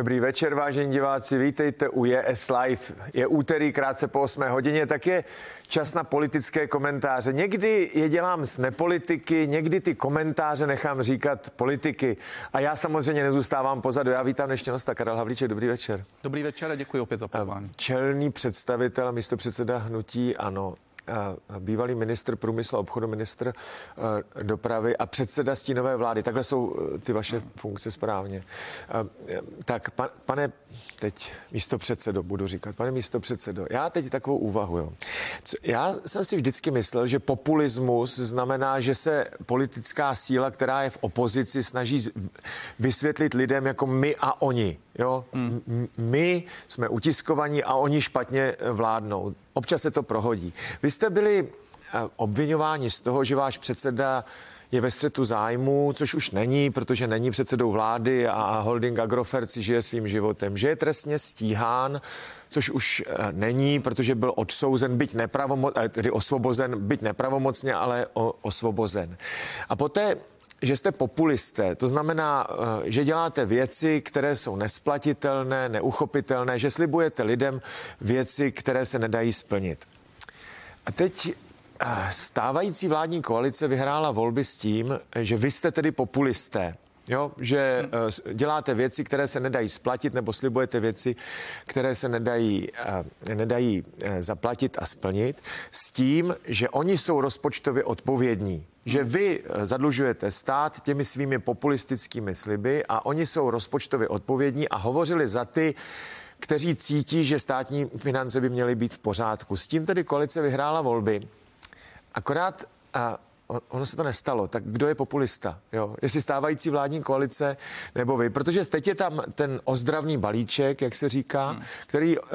Dobrý večer, vážení diváci, vítejte u JS Live. Je úterý, krátce po 8 hodině, tak je čas na politické komentáře. Někdy je dělám z nepolitiky, někdy ty komentáře nechám říkat politiky. A já samozřejmě nezůstávám pozadu. Já vítám dnešního hosta Karel Havlíček. Dobrý večer. Dobrý večer a děkuji opět za pozvání. Čelný představitel a místopředseda hnutí Ano bývalý ministr průmyslu a obchodu, ministr dopravy a předseda stínové vlády. Takhle jsou eh, ty vaše funkce správně. Eh, tak, pane, teď místo předsedo budu říkat, pane místo předsedo, já teď takovou úvahu. Jo. Já jsem si vždycky myslel, že populismus znamená, že se politická síla, která je v opozici, snaží vysvětlit lidem jako my a oni. Jo? Hmm. My jsme utiskovaní a oni špatně vládnou. Občas se to prohodí. Vy jste byli eh, obvinováni z toho, že váš předseda je ve střetu zájmu, což už není, protože není předsedou vlády a holding Agrofert si žije svým životem, že je trestně stíhán, což už eh, není, protože byl odsouzen, byť nepravomocně, eh, tedy osvobozen, byť nepravomocně, ale osvobozen. A poté že jste populisté. To znamená, eh, že děláte věci, které jsou nesplatitelné, neuchopitelné, že slibujete lidem věci, které se nedají splnit. A teď stávající vládní koalice vyhrála volby s tím, že vy jste tedy populisté. Jo, že hmm. děláte věci, které se nedají splatit, nebo slibujete věci, které se nedají, nedají zaplatit a splnit, s tím, že oni jsou rozpočtově odpovědní že vy eh, zadlužujete stát těmi svými populistickými sliby a oni jsou rozpočtově odpovědní a hovořili za ty, kteří cítí, že státní finance by měly být v pořádku. S tím tedy koalice vyhrála volby. Akorát a ono se to nestalo. Tak kdo je populista? Jo? Jestli stávající vládní koalice nebo vy? Protože teď je tam ten ozdravný balíček, jak se říká, hmm. který uh,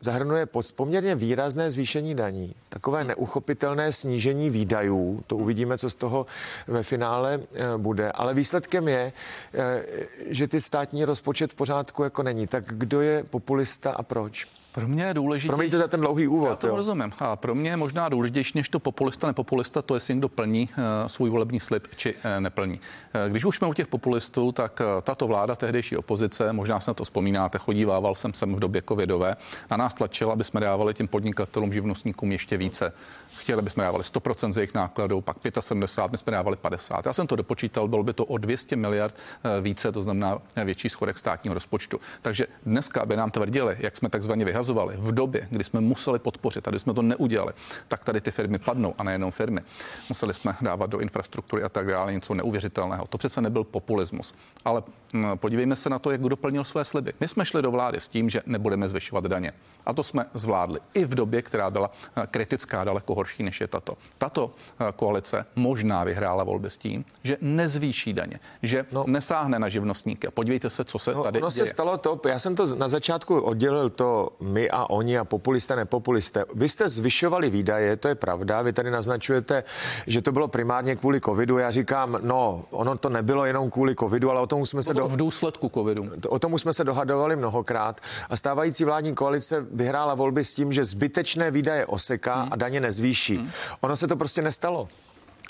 zahrnuje poměrně výrazné zvýšení daní, takové neuchopitelné snížení výdajů, to uvidíme, co z toho ve finále eh, bude, ale výsledkem je, eh, že ty státní rozpočet v pořádku jako není. Tak kdo je populista a proč? Pro mě je důležité. Promiňte za ten dlouhý úvod. Já to jo. rozumím. A pro mě je možná důležitější než to populista, nepopulista, to jestli někdo plní uh, svůj volební slib či uh, neplní. Uh, když už jsme u těch populistů, tak uh, tato vláda, tehdejší opozice, možná se na to vzpomínáte, chodívával jsem sem v době covidové, na nás tlačila, aby jsme dávali těm podnikatelům, živnostníkům ještě více. Chtěli, aby jsme dávali 100% z jejich nákladů, pak 75, my jsme dávali 50. Já jsem to dopočítal, bylo by to o 200 miliard více, to znamená větší schodek státního rozpočtu. Takže dneska, aby nám tvrdili, jak jsme takzvaně vyhazovali, ukazovali v době, kdy jsme museli podpořit a kdy jsme to neudělali, tak tady ty firmy padnou a nejenom firmy. Museli jsme dávat do infrastruktury a tak dále něco neuvěřitelného. To přece nebyl populismus. Ale hm, podívejme se na to, jak kdo plnil své sliby. My jsme šli do vlády s tím, že nebudeme zvyšovat daně. A to jsme zvládli i v době, která byla hm, kritická, daleko horší než je tato. Tato hm, koalice možná vyhrála volby s tím, že nezvýší daně, že no. nesáhne na živnostníky. Podívejte se, co se no, tady ono děje. se stalo to, já jsem to na začátku oddělil to my a oni a populisté, nepopulisté. Vy jste zvyšovali výdaje, to je pravda. Vy tady naznačujete, že to bylo primárně kvůli covidu. Já říkám, no, ono to nebylo jenom kvůli covidu, ale o tom jsme se... Do... V důsledku covidu. O tom jsme se dohadovali mnohokrát. A stávající vládní koalice vyhrála volby s tím, že zbytečné výdaje oseká hmm. a daně nezvýší. Hmm. Ono se to prostě nestalo.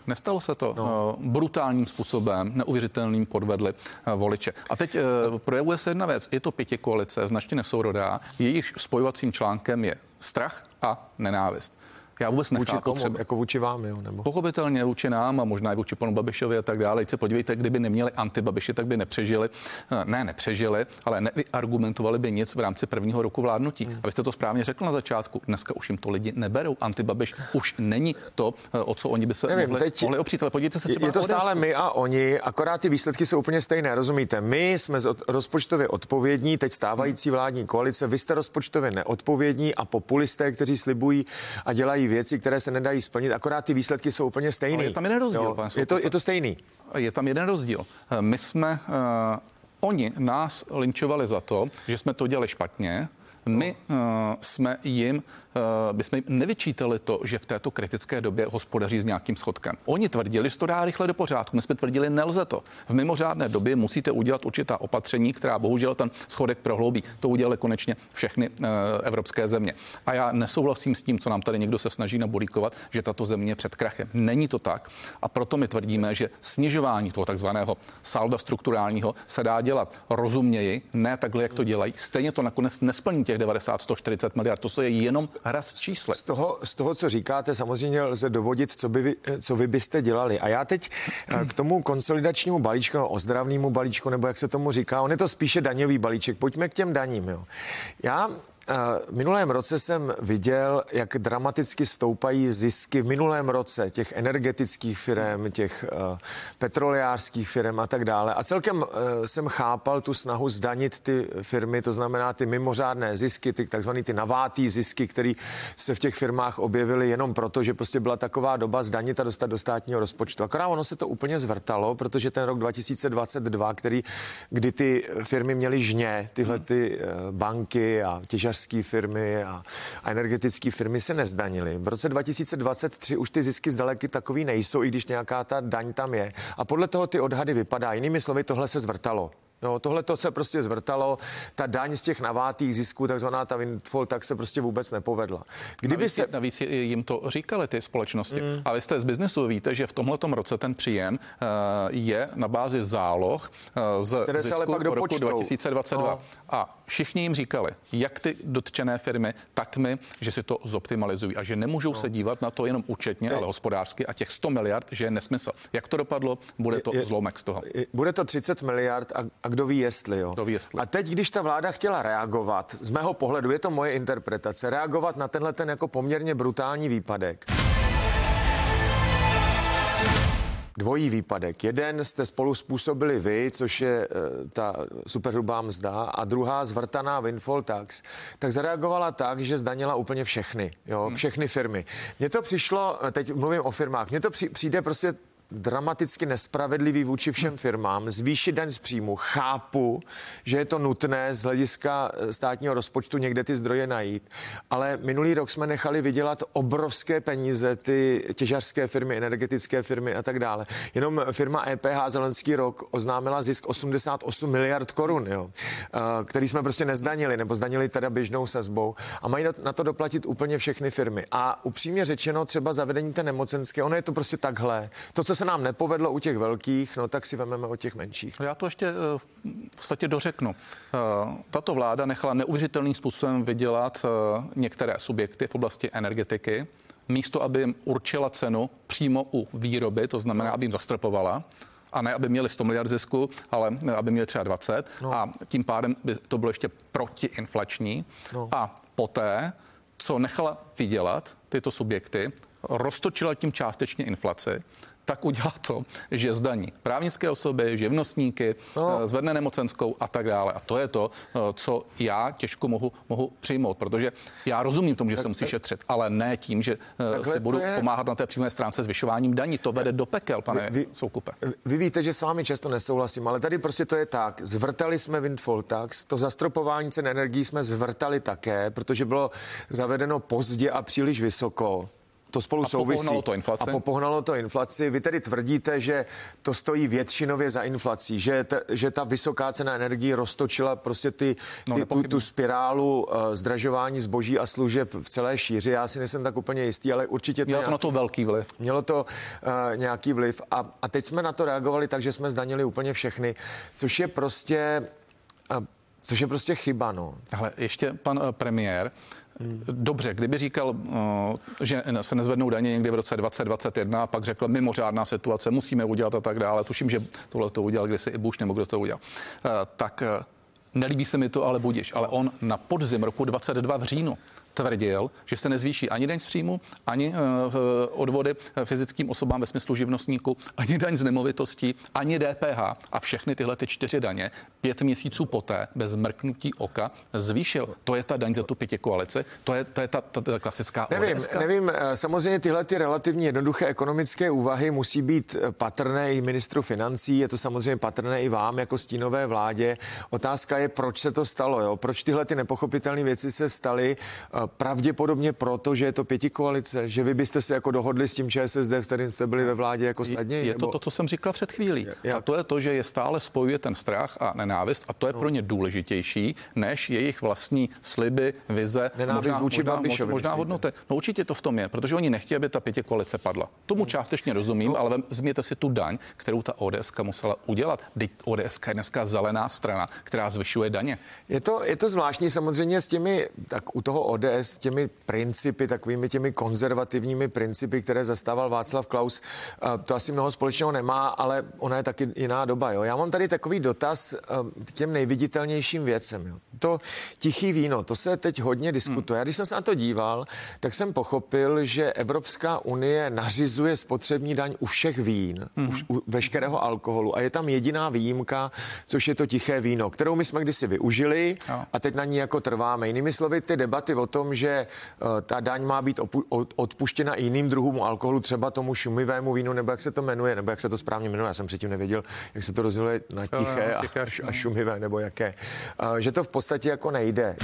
Nestalo se to no. Eh, brutálním způsobem, neuvěřitelným podvedli eh, voliče. A teď eh, projevuje se jedna věc. Je to pěti koalice, značně nesourodá. Jejich spojovacím článkem je strach a nenávist. Já vůbec nechápu. Vůči komu? Třeba, jako vůči vám, jo? Nebo? Pochopitelně vůči nám a možná i vůči panu Babišovi a tak dále. Teď se podívejte, kdyby neměli antibabiši, tak by nepřežili. Eh, ne, nepřežili, ale neargumentovali by nic v rámci prvního roku vládnutí. Hmm. A vy jste to správně řekl na začátku. Dneska už jim to lidi neberou. Antibabiš už není to, eh, o co oni by se Nevím, mohli, teď mohli opřít. Ale podívejte se třeba Je to stále my a oni, akorát ty výsledky jsou úplně stejné, rozumíte? My jsme rozpočtově odpovědní, teď stávající vládní koalice, vy jste rozpočtově neodpovědní a populisté, kteří slibují a dělají věci, které se nedají splnit, akorát ty výsledky jsou úplně stejné. je tam jeden rozdíl, jo, je, to, je to stejný. Je tam jeden rozdíl. My jsme, uh, oni nás linčovali za to, že jsme to dělali špatně, My uh, jsme jim uh, bychom jim nevyčítali to, že v této kritické době hospodaří s nějakým schodkem. Oni tvrdili, že to dá rychle do pořádku. My jsme tvrdili, nelze to. V mimořádné době musíte udělat určitá opatření, která bohužel ten schodek prohloubí. To udělali konečně všechny uh, evropské země. A já nesouhlasím s tím, co nám tady někdo se snaží nabolíkovat, že tato země před krachem. Není to tak. A proto my tvrdíme, že snižování toho takzvaného salda strukturálního se dá dělat rozuměji, ne takhle, jak to dělají. Stejně to nakonec nesplní těch 90, 140 miliard. To je jenom hra s čísly. Z toho, z toho, co říkáte, samozřejmě lze dovodit, co, by co vy byste dělali. A já teď eh, k tomu konsolidačnímu balíčku, ozdravnému balíčku, nebo jak se tomu říká, on je to spíše daňový balíček. Pojďme k těm daním. Jo. Já v minulém roce jsem viděl, jak dramaticky stoupají zisky v minulém roce těch energetických firm, těch uh, petrolejářských firm a tak dále. A celkem uh, jsem chápal tu snahu zdanit ty firmy, to znamená ty mimořádné zisky, ty takzvané ty navátý zisky, které se v těch firmách objevily jenom proto, že prostě byla taková doba zdanit a dostat do státního rozpočtu. Akorát ono se to úplně zvrtalo, protože ten rok 2022, který, kdy ty firmy měly žně, tyhle ty uh, banky a těžař těžařské firmy a, a energetické firmy se nezdanily. V roce 2023 už ty zisky zdaleky takový nejsou, i když nějaká ta daň tam je. A podle toho ty odhady vypadá. Jinými slovy, tohle se zvrtalo. No, tohle to se prostě zvrtalo. Ta daň z těch navátých zisků, takzvaná ta windfall, tak se prostě vůbec nepovedla. Kdyby navíc, se... navíc jim to říkali ty společnosti. Mm. A vy jste z biznesu, víte, že v tomhle roce ten příjem uh, je na bázi záloh uh, z Které zisku pak roku 2022. No. A všichni jim říkali, jak ty dotčené firmy, tak my, že si to zoptimalizují a že nemůžou no. se dívat na to jenom účetně, je. ale hospodářsky a těch 100 miliard, že je nesmysl. Jak to dopadlo? Bude to je, zlomek z toho. Je, bude to 30 miliard a, a kdo ví jestli, jo. Kdo ví jestli. A teď, když ta vláda chtěla reagovat, z mého pohledu je to moje interpretace, reagovat na tenhle ten jako poměrně brutální výpadek. Dvojí výpadek. Jeden jste spolu způsobili vy, což je e, ta superhrubá mzda, a druhá zvrtaná windfall tax, tak zareagovala tak, že zdanila úplně všechny, jo, hmm. všechny firmy. Mně to přišlo, teď mluvím o firmách, mně to přijde prostě dramaticky nespravedlivý vůči všem firmám, zvýšit daň z příjmu. Chápu, že je to nutné z hlediska eh, státního rozpočtu někde ty zdroje najít, ale minulý rok jsme nechali vydělat obrovské peníze ty těžařské firmy, energetické firmy a tak dále. Jenom firma EPH za loňský rok oznámila zisk 88 miliard korun, jo, eh, který jsme prostě nezdanili, nebo zdanili teda běžnou sazbou a mají na to doplatit úplně všechny firmy. A upřímně řečeno, třeba zavedení té nemocenské, ono je to prostě takhle. To, co se nám nepovedlo u těch velkých, no tak si vememe o těch menších. Já to ještě eh, v podstatě dořeknu. Eh, tato vláda nechala neuvěřitelným způsobem vydělat eh, některé subjekty v oblasti energetiky, místo aby jim určila cenu přímo u výroby, to znamená, aby jim zastropovala, a ne, aby měli 100 miliard zisku, ale aby měli třeba 20 no. a tím pádem by to bylo ještě protiinflační. No. A poté, co nechala vydělat tyto subjekty, roztočila tím částečně inflaci, tak udělá to, že zdaní právnické osoby, živnostníky, no. Eh, zvedne nemocenskou a tak dále. A to je to, eh, co já těžko mohu, mohu přijmout, protože já rozumím tomu, že tak, se musí šetřit, ale ne tím, že eh, si budu je... pomáhat na té přímé stránce zvyšováním daní. To vede do pekel, pane vy, vy, Soukupe. Vy víte, že s vámi často nesouhlasím, ale tady prostě to je tak. Zvrtali jsme windfall tax, to zastropování cen energií jsme zvrtali také, protože bylo zavedeno pozdě a příliš vysoko to spolu a souvisí. to inflaci. A popohnalo to inflaci. Vy tedy tvrdíte, že to stojí většinově za inflací, že, ta, že ta vysoká cena energie roztočila prostě ty, no, ty, no, tu, tu spirálu uh, zdražování zboží a služeb v celé šíři. Já si nejsem tak úplně jistý, ale určitě to Mělo nějaký, to na to velký vliv. Mělo to uh, nějaký vliv. A, a teď jsme na to reagovali tak, že jsme zdanili úplně všechny, což je prostě uh, Což je prostě chyba, no. Ale ještě pan premiér Dobře, kdyby říkal, eh, že se nezvednou daně někdy v roce 2021 a pak řekl mimořádná situace, musíme udělat a tak dále, tuším, že tohle to udělal kdysi i Bush nebo kdo to udělal, eh, tak eh, nelíbí se mi to, ale budíš. Ale on na podzim roku 22 v říjnu tvrdil, že se nezvýší ani daň z příjmu, ani odvody fyzickým osobám ve smyslu živnostníku, ani daň z nemovitostí, ani DPH a všechny tyhle ty čtyři daně pět měsíců poté bez mrknutí oka zvýšil. To je ta daň za tu pětě koalice, to je, to je ta, ta, ta klasická Nevím, ODS. nevím, eh, samozřejmě tyhle ty relativně jednoduché ekonomické úvahy musí být eh, patrné i ministru financí, je to samozřejmě patrné i vám jako stínové vládě. Otázka je, proč se to stalo, jo? proč tyhle ty nepochopitelné věci se staly, eh, pravděpodobně proto, že je to pěti koalice, že vy byste se jako dohodli s tím ČSSD, s kterým jste byli ve vládě jako snadněji. Je to to, co jsem říkal před chvílí. A to je to, že je stále spojuje ten strach a nenávist a to je no. pro ně důležitější, než jejich vlastní sliby, vize, nenávist možná, vůči možná, Babišovi, možná hodnoty. No určitě to v tom je, protože oni nechtějí, aby ta pětě koalice padla. Tomu no. částečně rozumím, no. ale vezměte si tu daň, kterou ta ODS musela udělat. Teď ODS je dneska zelená strana, která zvyšuje daně. Je to, je to zvláštní samozřejmě s těmi, tak u toho ODS, těmi principy, takovými těmi konzervativními principy, které zastával Václav Klaus, to asi mnoho společného nemá, ale ona je taky jiná doba. Jo. Já mám tady takový dotaz k těm nejviditelnějším věcem. Jo. To tichý víno, to se teď hodně diskutuje. Hmm. Já když jsem se na to díval, tak jsem pochopil, že Evropská unie nařizuje spotřební daň u všech vín, hmm. u, u veškerého alkoholu a je tam jediná výjimka, což je to tiché víno, kterou my jsme kdysi využili a teď na ní jako trváme. Jinými slovy, ty debaty o tom, že uh, ta daň má být opu- od, odpuštěna i jiným druhům alkoholu, třeba tomu šumivému vínu, nebo jak se to jmenuje, nebo jak se to správně jmenuje, já jsem předtím nevěděl, jak se to rozděluje na tiché a, a šumivé, nebo jaké. Že to v podstatě jako nejde.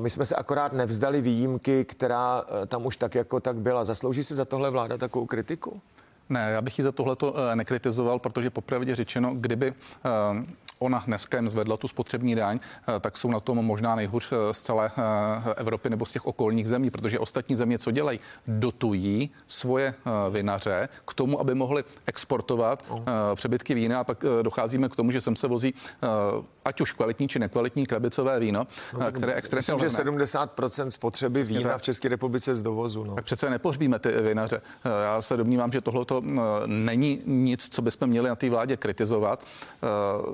My jsme se akorát nevzdali výjimky, která eh, tam už tak jako tak byla. Zaslouží si za tohle vláda takovou kritiku? Ne, já bych ji za tohleto eh, nekritizoval, protože popravdě řečeno, kdyby eh, ona dneska jim zvedla tu spotřební daň, eh, tak jsou na tom možná nejhůř eh, z celé eh, Evropy nebo z těch okolních zemí, protože ostatní země co dělají? Dotují svoje vinaře k tomu, aby mohli exportovat oh. přebytky vína a pak docházíme k tomu, že sem se vozí ať už kvalitní či nekvalitní krabicové víno, no, které extrémně Myslím, že 70% spotřeby Přesně vína tak. v České republice z dovozu. No. Tak přece nepohřbíme ty vinaře. Já se domnívám, že tohle není nic, co bychom měli na té vládě kritizovat.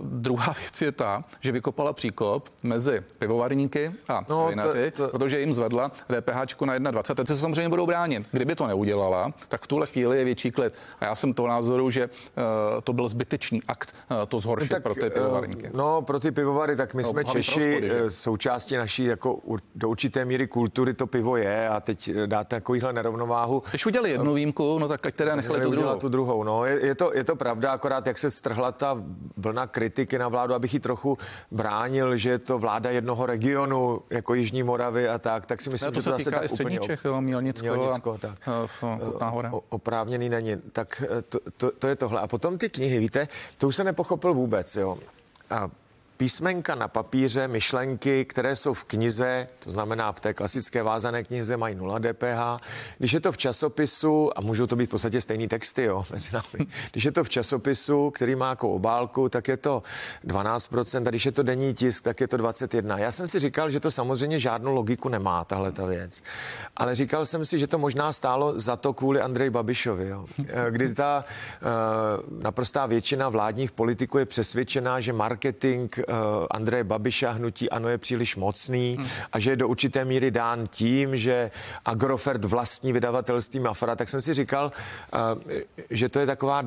Druhá věc je ta, že vykopala příkop mezi pivovarníky a no, vinaři, to, to... protože jim zvedla DPH na 1,20. Teď se samozřejmě budou bránit. Kdyby to neudělala, tak v tuhle chvíli je větší klid. A já jsem toho názoru, že uh, to byl zbytečný akt uh, to zhoršit no, tak, pro ty pivovarníky. Uh, no, pro ty pivovary, tak my no, jsme Češi, rozpody, součástí naší jako do určité míry kultury to pivo je a teď dáte takovýhle nerovnováhu. Když udělali jednu výjimku, no tak ať teda nechali tu druhou. tu druhou. No, je, je, to, je to pravda, akorát jak se strhla ta vlna kritiky na vládu, abych ji trochu bránil, že je to vláda jednoho regionu, jako Jižní Moravy a tak, tak si myslím, to že to zase tak úplně Čech, jo, Mělnicko, Mělnicko a, tak. A, hora. oprávněný není. Tak eh, to, to, to, je tohle. A potom ty knihy, víte, to už se nepochopil vůbec, jo. A písmenka na papíře, myšlenky, které jsou v knize, to znamená v té klasické vázané knize mají 0 DPH. Když je to v časopisu, a můžou to být v podstatě stejný texty, jo, mezi námi. Když je to v časopisu, který má jako obálku, tak je to 12%, a když je to denní tisk, tak je to 21%. Já jsem si říkal, že to samozřejmě žádnou logiku nemá, tahle ta věc. Ale říkal jsem si, že to možná stálo za to kvůli Andrej Babišovi, jo. Kdy ta uh, naprostá většina vládních politiků je přesvědčená, že marketing uh, Andreje Babiša hnutí ano je příliš mocný a že je do určité míry dán tím, že Agrofert vlastní vydavatelství Mafra, tak jsem si říkal, uh, že to je taková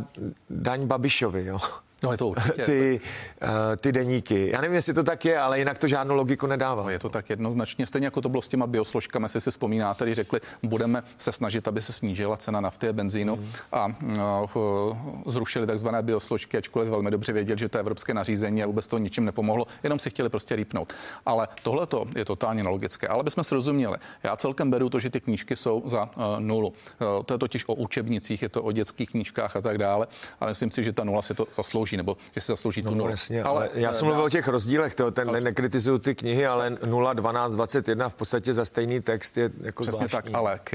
daň Babišovi, jo. No je to určitě. Ty, uh, ty deníky. Já nevím, jestli to tak je, ale jinak to žádnou logiku nedává. No, je to tak jednoznačně. Stejně jako to bylo s těma biosložkami, jestli si vzpomínáte, když řekli, budeme se snažit, aby se snížila cena nafty a benzínu mm. a uh, zrušili takzvané biosložky, ačkoliv velmi dobře věděli, že to evropské nařízení a vůbec to ničím nepomohlo, jenom si chtěli prostě rýpnout. Ale tohle je totálně nelogické. Ale bychom si rozuměli. Já celkem beru to, že ty knížky jsou za uh, nulu. Uh, to je totiž o učebnicích, je to o dětských knížkách a tak dále. Ale myslím si, že ta nula si to zaslouží zaslouží, nebo že si zaslouží tu no, nulu. Jasně, ale, ale já jsem mluvil o těch rozdílech, to, ten ale... nekritizuju ty knihy, ale 0, 12, 21 v podstatě za stejný text je jako Přesně zvláštní. tak, ale k,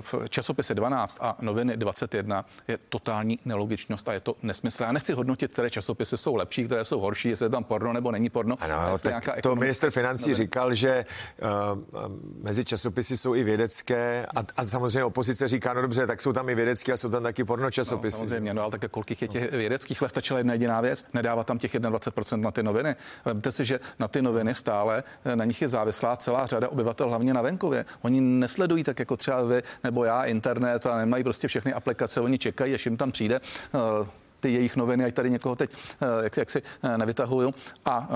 v časopise 12 a noviny 21 je totální nelogičnost a je to nesmysl. Já nechci hodnotit, které časopisy jsou lepší, které jsou horší, jestli je tam porno nebo není porno. Ano, tak to minister financí novin. říkal, že uh, mezi časopisy jsou i vědecké a, a samozřejmě opozice říká, no dobře, tak jsou tam i vědecké a jsou tam taky porno časopisy. No, samozřejmě, no ale také kolik je těch vědeckých, ale stačila jedna jediná věc, nedává tam těch 21% na ty noviny. Vemte si, že na ty noviny stále eh, na nich je závislá celá řada obyvatel, hlavně na venkově. Oni nesledují tak jako třeba vy nebo já internet a nemají prostě všechny aplikace, oni čekají, až jim tam přijde uh, ty jejich noviny, ať tady někoho teď jak, jak si nevytahuju. A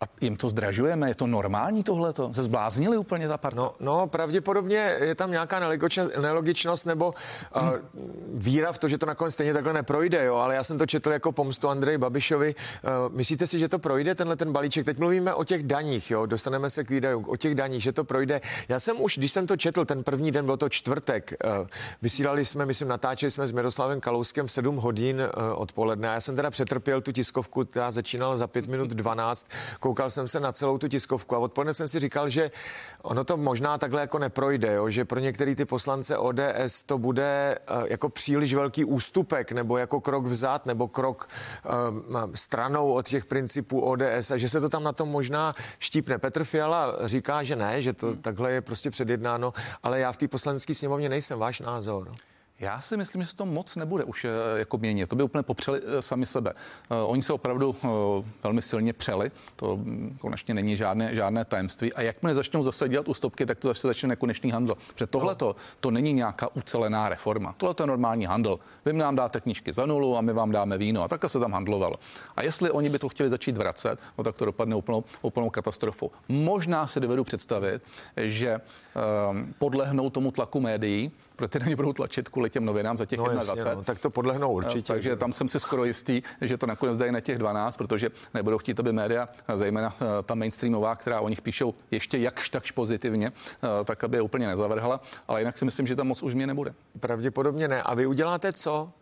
a jim to zdražujeme? Je to normální tohleto? Se zbláznili úplně ta parta? No, no pravděpodobně je tam nějaká nelogičnost nebo uh, víra v to, že to nakonec stejně takhle neprojde, jo, ale já jsem to četl jako pomstu Andreji Babišovi. Uh, myslíte si, že to projde, tenhle ten balíček? Teď mluvíme o těch daních, jo, dostaneme se k výdajům, o těch daních, že to projde. Já jsem už, když jsem to četl, ten první den, byl to čtvrtek, uh, vysílali jsme, myslím, natáčeli jsme s Miroslavem Kalouskem v 7 hodin uh, odpoledne. Já jsem teda přetrpěl tu tiskovku, která začínala za 5 minut 12 koukal jsem se na celou tu tiskovku a odpoledne jsem si říkal, že ono to možná takhle jako neprojde, jo? že pro některý ty poslance ODS to bude uh, jako příliš velký ústupek nebo jako krok vzad nebo krok uh, stranou od těch principů ODS a že se to tam na tom možná štípne. Petr Fiala říká, že ne, že to hmm. takhle je prostě předjednáno, ale já v té poslanecké sněmovně nejsem. Váš názor? Já si myslím, že se to moc nebude už eh, jako měnit. To by úplně popřeli eh, sami sebe. Eh, oni se opravdu velmi silně přeli. To mm, konečně není žádné, žádné tajemství. A jakmile začnou zase dělat ústupky, tak to zase začne nekonečný handel. Protože tohle to, to není nějaká ucelená reforma. Tohle to je normální handel. Vy nám dáte knížky za nulu a my vám dáme víno. A takhle se tam handlovalo. A jestli oni by to chtěli začít vracet, no tak to dopadne úplnou, úplnou katastrofu. Možná si dovedu představit, že um, podlehnou tomu tlaku médií, protože na ně budou tlačit kvůli těm novinám za těch no, 21. Jasně, no, tak to podlehnou určitě. Takže tam jsem si skoro jistý, že to nakonec dají na těch 12, protože nebudou chtít, aby média, zejména eh, ta mainstreamová, která o nich píšou ještě jakž takž pozitivně, eh, tak aby je úplně nezavrhla. Ale jinak si myslím, že tam moc už mě nebude. Pravděpodobně ne. A vy uděláte co?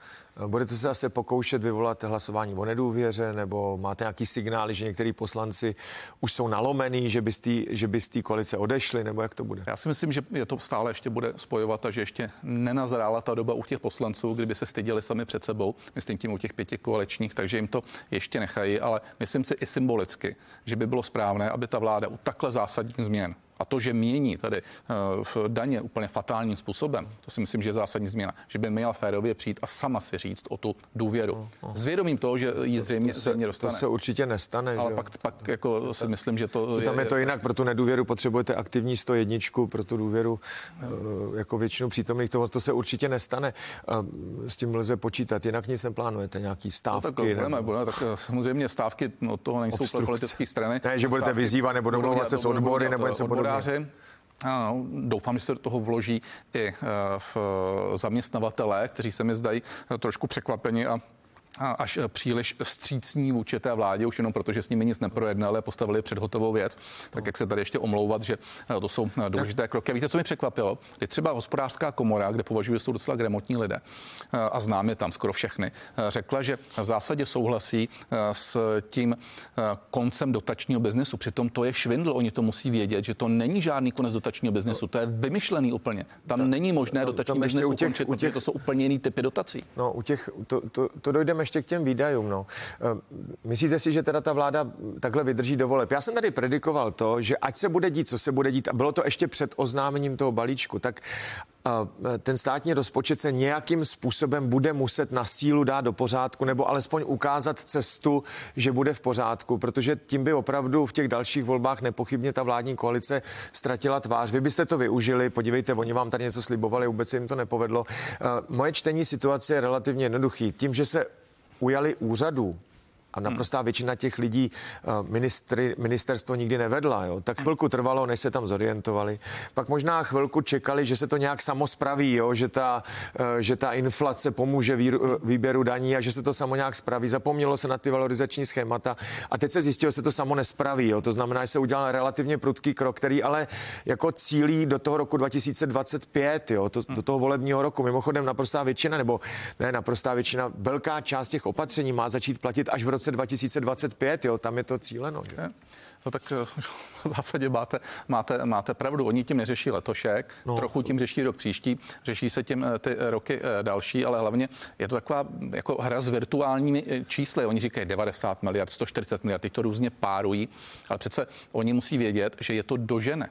Budete se zase pokoušet vyvolat hlasování o nedůvěře, nebo máte nějaký signály, že některý poslanci už jsou nalomený, že že by z té koalice odešli, nebo jak to bude? Já si myslím, že je to stále ještě bude spojovat a že ještě nenazrála ta doba u těch poslanců, kdyby se styděli sami před sebou, myslím tím u těch pěti koaličních, takže jim to ještě nechají, ale myslím si i symbolicky, že by bylo správné, aby ta vláda u takhle zásadních změn a to, že mění tady eh, v daně úplně fatálním způsobem, to si myslím, že je zásadní změna. Že by měla férově přijít a sama si říct o tu důvěru. S vědomím toho, že ji zřejmě, to se, zřejmě dostane. To se určitě nestane. Ale že? pak, pak jako si myslím, že to. Tam je, je to jinak. Pro tu nedůvěru potřebujete aktivní 101, pro tu důvěru no. jako většinu přítomných. To, to se určitě nestane. S tím lze počítat. Jinak nic neplánujete, nějaký stávky. No, tak, nebo... budeme, tak eh, samozřejmě stávky od no, toho nejsou politické strany. Ne, že budete vyzývat nebo domlouvat se s odbory nebo něco podobného odboráři. Ano, doufám, že se do toho vloží i eh, v zaměstnavatele, kteří se mi zdají eh, trošku překvapeni a až příliš vstřícní vůči té vládě, už jenom protože s nimi nic neprojednali a postavili před hotovou věc, tak jak se tady ještě omlouvat, že eh, to jsou eh, důležité kroky. A víte, co mi překvapilo? Je třeba hospodářská komora, kde považuji, že jsou docela gramotní lidé eh, a znám je tam skoro všechny, řekla, že v zásadě souhlasí s tím koncem dotačního biznesu. Přitom to je švindl, oni to musí vědět, že to není žádný konec dotačního biznesu, to je vymyšlený úplně. Tam není možné dotační biznes u těch, ukončit, u těch, to jsou úplně jiný typy dotací. No, u těch, to, to, to dojdeme ještě k těm výdajům. No. Eh, myslíte si, že teda ta vláda takhle vydrží do voleb? Já jsem tady predikoval to, že ať se bude dít, co se bude dít, a bylo to ještě před oznámením toho balíčku, tak eh, ten státní rozpočet se nějakým způsobem bude muset na sílu dát do pořádku nebo alespoň ukázat cestu, že bude v pořádku, protože tím by opravdu v těch dalších volbách nepochybně ta vládní koalice ztratila tvář. Vy byste to využili, podívejte, oni vám tady něco slibovali, vůbec se jim to nepovedlo. Eh, moje čtení situace je relativně jednoduchý. Tím, že se ujali úřadu a naprostá většina těch lidí eh, ministry, ministerstvo nikdy nevedla. Jo. Tak chvilku trvalo, než se tam zorientovali. Pak možná chvilku čekali, že se to nějak samo spraví, jo, že, ta, eh, že ta inflace pomůže eh, výběru daní a že se to samo nějak spraví. Zapomnělo se na ty valorizační schémata a teď se zjistilo, že se to samo nespraví. Jo. To znamená, že se udělal relativně prudký krok, který ale jako cílí do toho roku 2025, jo, to, do toho volebního roku. Mimochodem naprostá většina, nebo ne naprostá většina, velká část těch opatření má začít platit až v roce roce 2025, jo, tam je to cíleno. Že? No tak eh, v zásadě máte, máte, máte pravdu. Oni tím neřeší letošek, no. trochu tím řeší rok příští, řeší se tím eh, ty roky eh, další, ale hlavně je to taková jako hra s virtuálními čísly. Oni říkají 90 miliard, 140 miliard, teď to různě párují, ale přece oni musí vědět, že je to dožene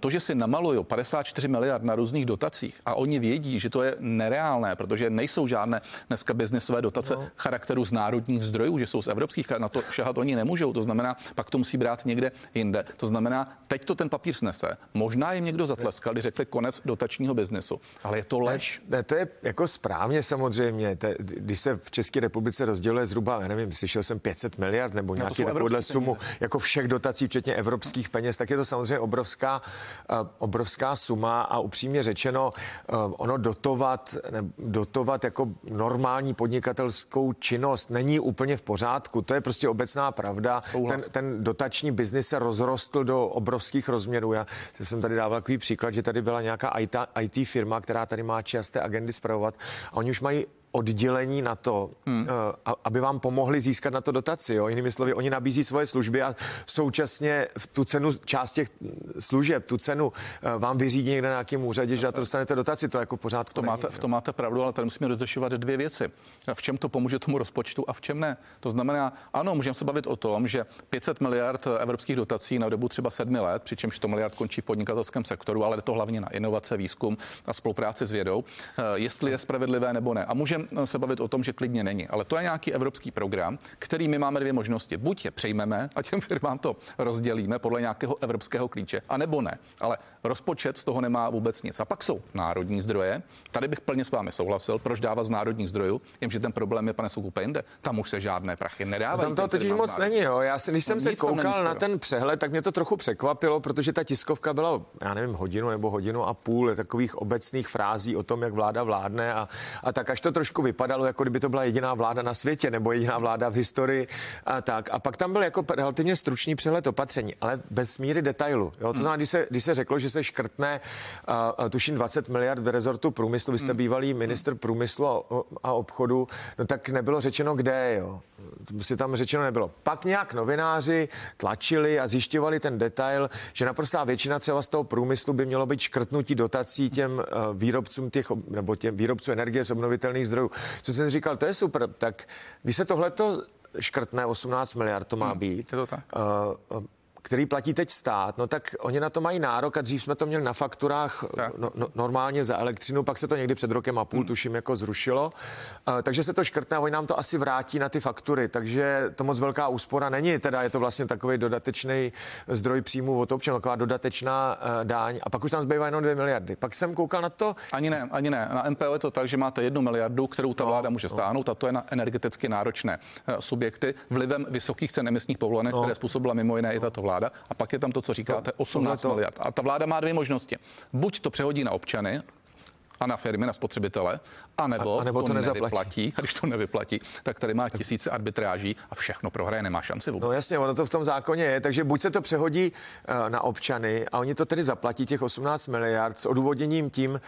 to, že si namalují 54 miliard na různých dotacích a oni vědí, že to je nereálné, protože nejsou žádné dneska biznisové dotace no. charakteru z národních zdrojů, že jsou z evropských a na to šahat oni nemůžou. To znamená, pak to musí brát někde jinde. To znamená, teď to ten papír snese. Možná jim někdo zatleskal, když řekli konec dotačního biznesu, ale je to lež. Ne, ne to je jako správně samozřejmě. Te, když se v České republice rozděluje zhruba, já nevím, slyšel jsem 500 miliard nebo no, nějaký takovouhle sumu, jako všech dotací, včetně evropských peněz, tak je to samozřejmě obrovská obrovská suma a upřímně řečeno, eh, ono dotovat, dotovat jako normální podnikatelskou činnost není úplně v pořádku. To je prostě obecná pravda. Ten, ten dotační biznis se rozrostl do obrovských rozměrů. Já jsem tady dával takový příklad, že tady byla nějaká IT, IT firma, která tady má časté agendy zpravovat a oni už mají oddělení na to, hmm. uh, aby vám pomohli získat na to dotaci. Jo? Jinými slovy, oni nabízí svoje služby a současně v tu cenu, část těch služeb, tu cenu uh, vám vyřídí někde na nějakém úřadě, že na to dostanete dotaci. To jako pořád to máte, v tom máte pravdu, ale tady musíme rozlišovat dvě věci. V čem to pomůže tomu rozpočtu a v čem ne. To znamená, ano, můžeme se bavit o tom, že 500 miliard evropských dotací na dobu třeba sedmi let, přičemž 100 miliard končí v podnikatelském sektoru, ale je to hlavně na inovace, výzkum a spolupráci s vědou, uh, jestli je spravedlivé nebo ne. A můžeme se bavit o tom, že klidně není. Ale to je nějaký evropský program, který my máme dvě možnosti. Buď je přejmeme a těm firmám to rozdělíme podle nějakého evropského klíče, anebo ne. Ale rozpočet z toho nemá vůbec nic. A pak jsou národní zdroje. Tady bych plně s vámi souhlasil, proč dávat z národních zdrojů, jenže ten problém je, pane Soukupe, jinde. Tam už se žádné prachy nedávají. Tam to totiž moc není, jo. Já si, když jsem no, se koukal na ten přehled, tak mě to trochu překvapilo, protože ta tiskovka byla, já nevím, hodinu nebo hodinu a půl takových obecných frází o tom, jak vláda vládne a, a tak až to trošku vypadalo, jako kdyby to byla jediná vláda na světě nebo jediná vláda v historii a tak. A pak tam byl jako relativně stručný přehled opatření, ale bez míry detailu. Jo? To znamená, když se, když se řeklo, že se škrtne uh, tuším 20 miliard v rezortu průmyslu, vy jste hmm. bývalý minister průmyslu a, a obchodu, no tak nebylo řečeno kde, jo. To si tam řečeno nebylo. Pak nějak novináři tlačili a zjišťovali ten detail, že naprostá většina třeba z toho průmyslu by mělo být škrtnutí dotací těm uh, výrobcům těch, nebo těm výrobcům energie z obnovitelných zdrojů. Co jsem říkal, to je super, tak když se tohleto škrtne 18 miliard, to má hmm, být. Je to tak. Uh, který platí teď stát, no tak oni na to mají nárok a dřív jsme to měli na fakturách no, no, normálně za elektřinu, pak se to někdy před rokem a půl, hmm. tuším, jako zrušilo. Uh, takže se to škrtne a oni nám to asi vrátí na ty faktury, takže to moc velká úspora není, teda je to vlastně takový dodatečný zdroj příjmů od občanů, taková dodatečná uh, daň a pak už tam zbývá jenom 2 miliardy. Pak jsem koukal na to. Ani ne, ani ne. Na MPO je to tak, že máte jednu miliardu, kterou ta no, vláda může no. stáhnout a to je na energeticky náročné uh, subjekty vlivem vysokých cen emisních povolenek, no. které způsobila mimo jiné i tato vláda. A pak je tam to, co říkáte, 18 to... miliard. A ta vláda má dvě možnosti. Buď to přehodí na občany, a na firmy, na spotřebitele, anebo, a, nebo to, to nevyplatí. A když to nevyplatí, tak tady má tisíce arbitráží a všechno prohraje, nemá šanci vůbec. No jasně, ono to v tom zákoně je, takže buď se to přehodí uh, na občany a oni to tedy zaplatí těch 18 miliard s odůvodněním tím,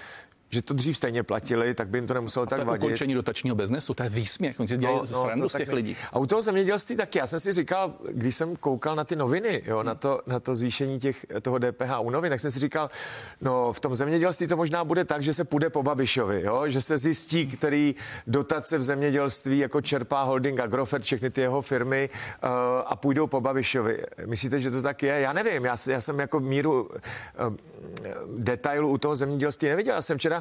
že to dřív stejně platili, tak by jim to nemuselo a tak vadit. ukončení dotačního biznesu, to je výsměch, oni si dělají no, no, z těch lidí. A u toho zemědělství taky, já jsem si říkal, když jsem koukal na ty noviny, jo, hmm. na, to, na to zvýšení těch, toho DPH u novin, tak jsem si říkal, no v tom zemědělství to možná bude tak, že se půjde po Babišovi, jo, že se zjistí, který dotace v zemědělství jako čerpá holding Agrofert, všechny ty jeho firmy uh, a půjdou po Babišovi. Myslíte, že to tak je? Já nevím, já, já jsem jako míru uh, detailu u toho zemědělství neviděl. Já jsem včera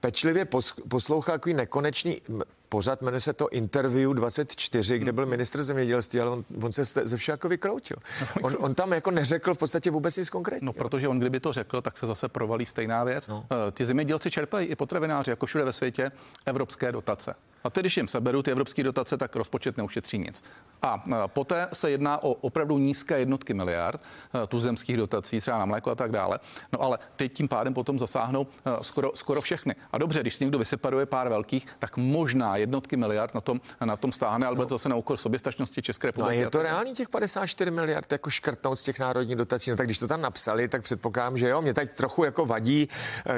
pečlivě poslouchal takový nekonečný pořád, jmenuje se to Interview 24, kde byl hmm. ministr zemědělství, ale on, on se ze všeho jako vykroutil. On, on tam jako neřekl v podstatě vůbec nic konkrétního. No, protože on kdyby to řekl, tak se zase provalí stejná věc. No. Eh, ty zemědělci čerpají i potravináři, jako všude ve světě, evropské dotace. A tedy, když jim seberu ty evropské dotace, tak rozpočet neušetří nic. A poté se jedná o opravdu nízké jednotky miliard tuzemských dotací, třeba na mléko a tak dále. No ale teď tím pádem potom zasáhnou skoro, skoro všechny. A dobře, když si někdo vyseparuje pár velkých, tak možná jednotky miliard na tom, na tom stáhne, ale no. to se na úkor soběstačnosti České republiky. No je to reálně těch 54 miliard jako škrtnout z těch národních dotací. No tak když to tam napsali, tak předpokládám, že jo, mě teď trochu jako vadí,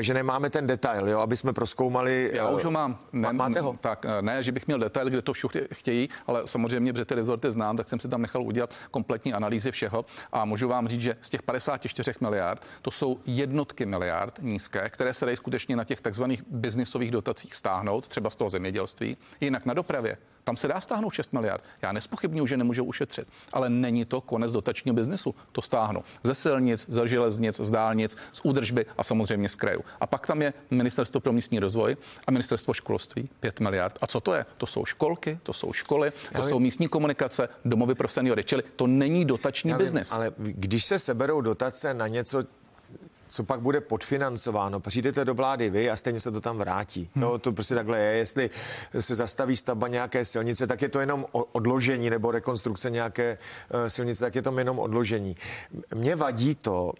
že nemáme ten detail, jo, aby jsme proskoumali. Já už ho mám. Ne, máte ho? Tak ne, že bych měl detail, kde to všichni chtějí, ale samozřejmě, že ty rezorty znám, tak jsem si tam nechal udělat kompletní analýzy všeho a můžu vám říct, že z těch 54 miliard to jsou jednotky miliard nízké, které se dají skutečně na těch takzvaných biznisových dotacích stáhnout, třeba z toho zemědělství. Jinak na dopravě Tam se dá stáhnout 6 miliard. Já nespochybnuju, že nemůžou ušetřit, ale není to konec dotačního biznesu. To stáhnu ze silnic, ze železnic, z dálnic, z údržby a samozřejmě z krajů. A pak tam je Ministerstvo pro místní rozvoj a Ministerstvo školství 5 miliard. A co to je? To jsou školky, to jsou školy, to jsou místní komunikace, domovy pro seniory. Čili to není dotační biznis. Ale když se seberou dotace na něco, co pak bude podfinancováno. Přijdete do vlády vy a stejně se to tam vrátí. Hmm. No, to prostě takhle je. Jestli se zastaví stavba nějaké silnice, tak je to jenom odložení nebo rekonstrukce nějaké eh, silnice, tak je to jenom odložení. Mně vadí to,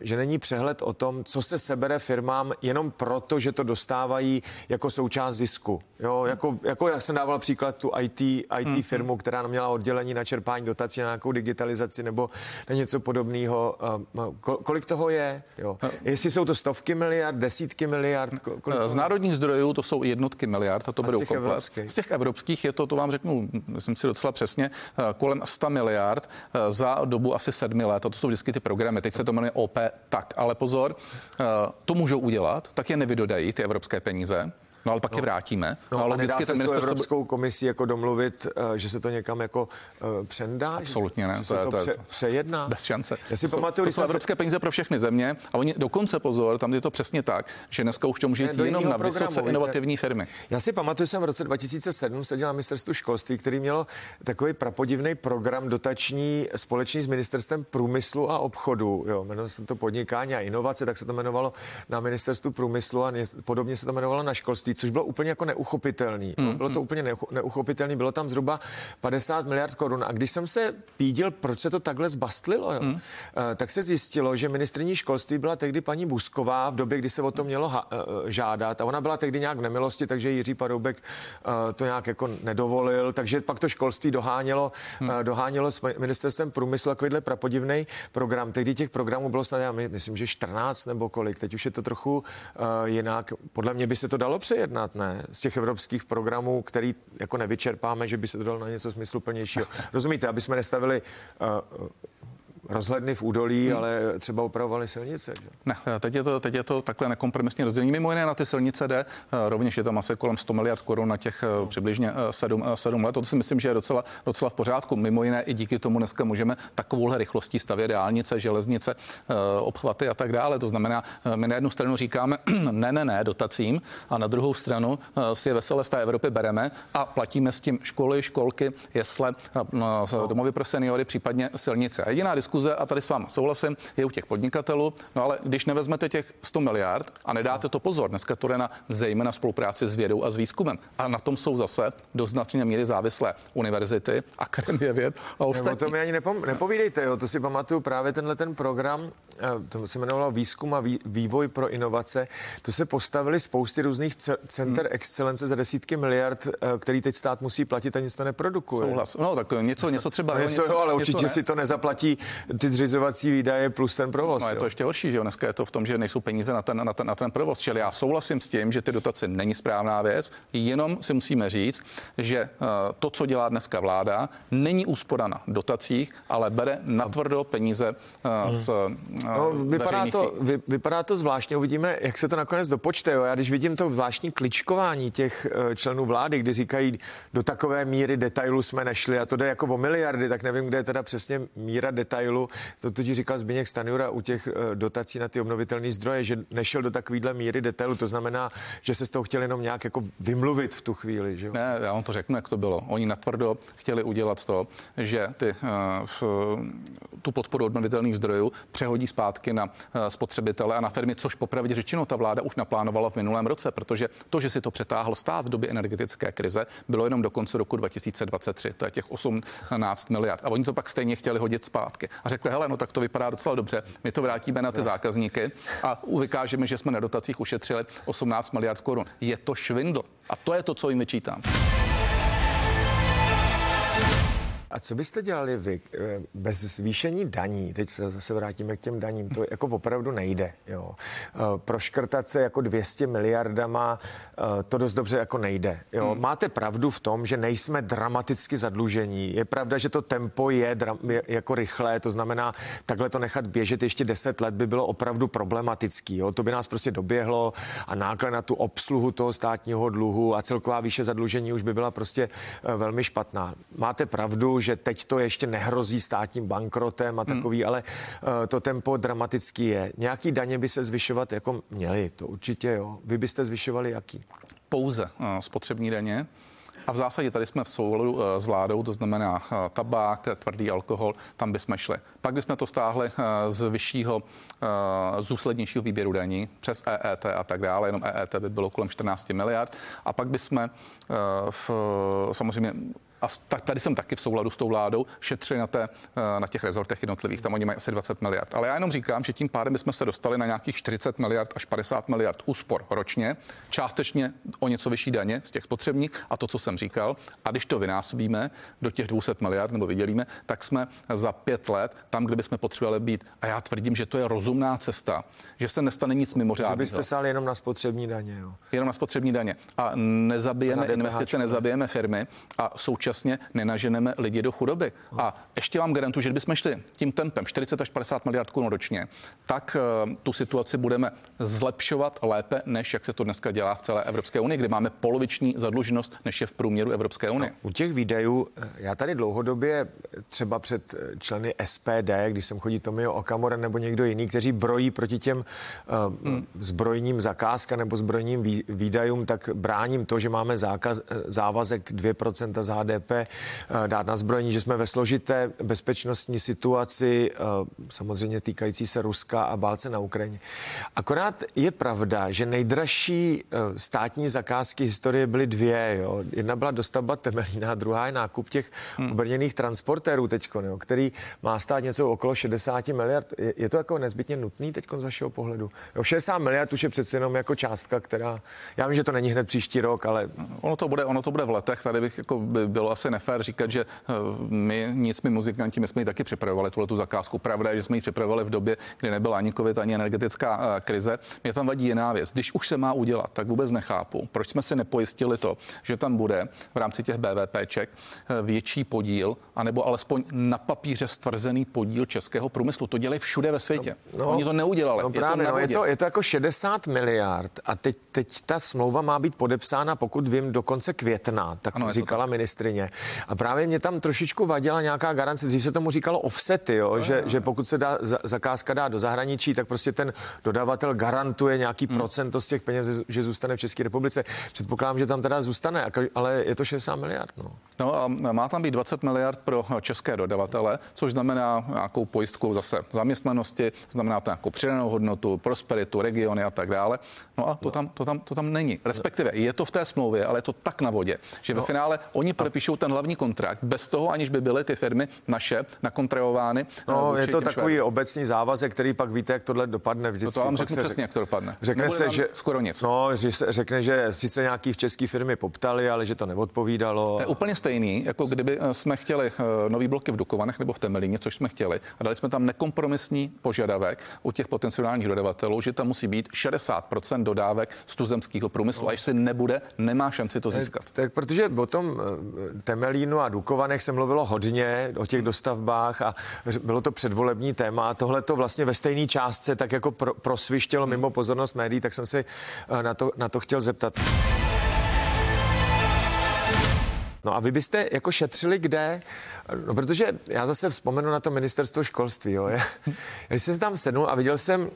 že není přehled o tom, co se sebere firmám jenom proto, že to dostávají jako součást zisku. Jo, jako, jako já jsem dával příklad tu IT, IT hmm. firmu, která měla oddělení na čerpání dotací na nějakou digitalizaci nebo na něco podobného. Eh, kolik toho je? Jo. Eh. Jestli jsou to stovky miliard, desítky miliard? Kolik Z národních zdrojů to jsou jednotky miliard, a to budou komplet. Z těch evropských je to, to vám řeknu, myslím si docela přesně, kolem 100 miliard za dobu asi sedmi let. A to jsou vždycky ty programy. Teď se to jmenuje OP tak. Ale pozor, eh, to můžou udělat, tak je nevydodají ty evropské peníze. No ale pak no. je vrátíme. No, no ale vždycky ten minister Evropskou komisí jako domluvit, eh, že se to někam jako uh, přendá? Absolutně ne. To, je, to, pře, přejedná? Bez šance. Já si to pamatuju, to jsou evropské se... peníze pro všechny země a oni dokonce pozor, tam je to přesně tak, že dneska už to může jít jenom na vysoce programu, inovativní firmy. Já si pamatuju, jsem v roce 2007 seděl na ministerstvu školství, který mělo takový prapodivný program dotační společný s ministerstvem průmyslu a obchodu. Jo, jmenovalo se to podnikání a inovace, tak se to jmenovalo na ministerstvu průmyslu a podobně se to jmenovalo na školství což bylo úplně jako neuchopitelný. Mm, bylo to mm. úplně neuchopitelný, bylo tam zhruba 50 miliard korun. A když jsem se pídil, proč se to takhle zbastlilo, jo, mm. tak se zjistilo, že ministrní školství byla tehdy paní Busková v době, kdy se o to mělo ha- eh, žádat. A ona byla tehdy nějak v nemilosti, takže Jiří Paroubek eh, to nějak jako nedovolil. Takže pak to školství dohánělo, mm. dohánělo s ministerstvem průmyslu takovýhle prapodivný program. Tehdy těch programů bylo snad, já myslím, že 14 nebo kolik. Teď už je to trochu jinak. Podle mě by se to dalo přejet vyjednat, ne? Z těch evropských programů, který jako nevyčerpáme, že by se to dalo na něco smysluplnějšího. Rozumíte, aby jsme nestavili uh, rozhledny v údolí, hmm. ale třeba opravovali silnice. Že? Ne, teď je, to, teď je to takhle nekompromisně rozdělení. Mimo jiné na ty silnice jde, eh, rovněž je tam asi kolem 100 miliard korun na těch no. přibližně 7, 7 let. To si myslím, že je docela, docela v pořádku. Mimo jiné i díky tomu dneska můžeme takovouhle rychlostí stavět dálnice, železnice, obchvaty a tak dále. To znamená, my na jednu stranu říkáme ne, ne, ne dotacím a na druhou stranu si je veselé z té Evropy bereme a platíme s tím školy, školky, jesle, no. domovy pro seniory, případně silnice. A jediná diskuse diskuze, a tady s vámi souhlasím, je u těch podnikatelů. No ale když nevezmete těch 100 miliard a nedáte to pozor, dneska to jde na zejména spolupráci s vědou a s výzkumem. A na tom jsou zase do značné míry závislé univerzity, akademie věd a ostatní. to mi ani nepom- nepovídejte, jo. to si pamatuju právě tenhle ten program, eh, to se jmenovalo Výzkum a vývoj pro inovace. To se postavili spousty různých center hmm. excelence za desítky miliard, eh, který teď stát musí platit a nic to neprodukuje. Souhlas. No tak něco, něco třeba. No, něco, něco, ale určitě ne. si to nezaplatí ty zřizovací výdaje plus ten provoz. No je to ještě horší, že jo? Dneska je to v tom, že nejsou peníze na ten, na ten, na ten provoz. Čili já souhlasím s tím, že ty dotace není správná věc, jenom si musíme říct, že eh, to, co dělá dneska vláda, není úspora na dotacích, ale bere natvrdo peníze eh, z eh, no, vypadá, to, vy, vypadá to zvláštně, uvidíme, jak se to nakonec dopočte. Jo? Já když vidím to zvláštní kličkování těch členů vlády, kdy říkají, do takové míry detailu jsme nešli a to jde jako o miliardy, tak nevím, kde je teda přesně míra detailu detailu. To totiž říkal Zbigněk Stanjura u těch eh, dotací na ty obnovitelné zdroje, že nešel do takovýhle míry detailu. To znamená, že se z toho chtěli jenom nějak jako vymluvit v tu chvíli. Že? Ne, já vám to řeknu, jak to bylo. Oni natvrdo chtěli udělat to, že ty, uh, v, tu podporu obnovitelných zdrojů přehodí zpátky na uh, spotřebitele a na firmy, což popravdě řečeno ta vláda už naplánovala v minulém roce, protože to, že si to přetáhl stát v době energetické krize, bylo jenom do konce roku 2023. To je těch 18 miliard. A oni to pak stejně chtěli hodit zpátky a řekli, hele, no tak to vypadá docela dobře, my to vrátíme na ty zákazníky a vykážeme, že jsme na dotacích ušetřili 18 miliard korun. Je to švindl a to je to, co jim vyčítám. A co byste dělali vy eh, bez zvýšení daní? Teď se zase vrátíme k těm daním. To jako opravdu nejde. Jo. Eh, Proškrtat se jako 200 miliardama, eh, to dost dobře jako nejde. Jo. Hmm. Máte pravdu v tom, že nejsme dramaticky zadlužení. Je pravda, že to tempo je, dram, je jako rychlé, to znamená, takhle to nechat běžet ještě 10 let by bylo opravdu problematický. Jo. To by nás prostě doběhlo a náklad na tu obsluhu toho státního dluhu a celková výše zadlužení už by byla prostě velmi špatná. Máte pravdu, že teď to ještě nehrozí státním bankrotem a hmm. takový, hmm. ale uh, to tempo dramatický je. Nějaký daně by se zvyšovat jako měly, to určitě jo. Vy byste zvyšovali jaký? Pouze uh, spotřební daně. A v zásadě tady jsme v souladu s vládou, to znamená tabák, tvrdý alkohol, tam bychom šli. Pak bychom to stáhli z vyššího, z důslednějšího výběru daní přes EET a tak dále. Jenom EET by bylo kolem 14 miliard. A pak bychom v, samozřejmě a tak tady jsem taky v souladu s tou vládou, šetřili na, té, eh, na těch rezortech jednotlivých, tam oni mají asi 20 miliard. Ale já jenom říkám, že tím pádem jsme se dostali na nějakých 40 miliard až 50 miliard úspor ročně, částečně o něco vyšší daně z těch spotřebních a to, co jsem říkal. A když to vynásobíme do těch 200 miliard nebo vydělíme, tak jsme za pět let tam, kde bychom potřebovali být. A já tvrdím, že to je rozumná cesta, že se nestane nic mimořádného. Že byste se jenom na spotřební daně. Jo. Jenom na spotřební daně. A nezabijeme a investice, nezabijeme firmy a současně současně nenaženeme lidi do chudoby. A ještě vám garantuju, že kdybychom šli tím tempem 40 až 50 miliard korun ročně, tak uh, tu situaci budeme zlepšovat lépe, než jak se to dneska dělá v celé Evropské unii, kde máme poloviční zadluženost, než je v průměru Evropské unie. No, u těch výdajů, eh, já tady dlouhodobě třeba před eh, členy SPD, když jsem chodí Tomio Okamora nebo někdo jiný, kteří brojí proti těm uh, hmm. zbrojním zakázka nebo zbrojním výdajům, tak bráním to, že máme zákaz, závazek 2% z HDP HDP eh, dát na zbrojení, že jsme ve složité bezpečnostní situaci, eh, samozřejmě týkající se Ruska a válce na Ukrajině. Akorát je pravda, že nejdražší eh, státní zakázky historie byly dvě. Jo. Jedna byla dostavba Temelína, druhá je nákup těch hmm. obrněných transportérů teď, který má stát něco okolo 60 miliard. Je, je to jako nezbytně nutný teď z vašeho pohledu? Jo, 60 miliard už je přece jenom jako částka, která, já vím, že to není hned příští rok, ale... Ono to bude, ono to bude v letech, tady bych jako by bylo bylo asi nefér říkat, že eh, my nic, my muzikanti, my jsme ji taky připravovali, tuhle tu zakázku. Pravda je, že jsme ji připravovali v době, kdy nebyla ani covid, ani energetická eh, krize. Mě tam vadí jiná věc. Když už se má udělat, tak vůbec nechápu, proč jsme si nepojistili to, že tam bude v rámci těch BVPček eh, větší podíl, anebo alespoň na papíře stvrzený podíl českého průmyslu. To dělají všude ve světě. No, no Oni to neudělali. No, je, právě, to no, je, to, je to jako 60 miliard a teď, teď ta smlouva má být podepsána, pokud vím, do konce května, tak ano, říkala ministrině země. A právě mě tam trošičku vadila nějaká garance. Dřív se tomu říkalo offsety, jo? No, že, no. že pokud se dá zakázka dá do zahraničí, tak prostě ten dodavatel garantuje nějaký hmm. procento z těch peněz, že zůstane v České republice. Předpokládám, že tam teda zůstane, ale je to 60 miliard. No. no a má tam být 20 miliard pro české dodavatele, což znamená nějakou pojistku zase zaměstnanosti, znamená to nějakou přidanou hodnotu, prosperitu, regiony a tak dále. No a to, no. Tam, to, tam, to tam není. Respektive je to v té smlouvě, ale je to tak na vodě, že no. ve finále oni podepíšou podepíšou ten hlavní kontrakt bez toho, aniž by byly ty firmy naše nakontrahovány. No, je to takový švéd. obecný závazek, který pak víte, jak tohle dopadne vždycky. No to vám řeknu přesně, řek... jak to dopadne. Řekne Nebude se, že skoro nic. No, řekne, že sice nějaký v české firmy poptali, ale že to neodpovídalo. To je úplně stejný, jako kdyby eh, jsme chtěli eh, nový bloky v Dukovanech nebo v Temelíně, což jsme chtěli, a dali jsme tam nekompromisní požadavek u těch potenciálních dodavatelů, že tam musí být 60% dodávek z tuzemského průmyslu. No. A jestli nebude, nemá šanci to získat. Tak, protože o tom eh, Temelínu a Dukovanech se mluvilo hodně o těch dostavbách a bylo to předvolební téma. A tohle to vlastně ve stejné částce tak jako pro, prosvištělo mimo pozornost médií, tak jsem si eh, na to, na to chtěl zeptat. No a vy byste jako šetřili kde? No protože já zase vzpomenu na to ministerstvo školství. Jo. Já, já jsem tam sednul a viděl jsem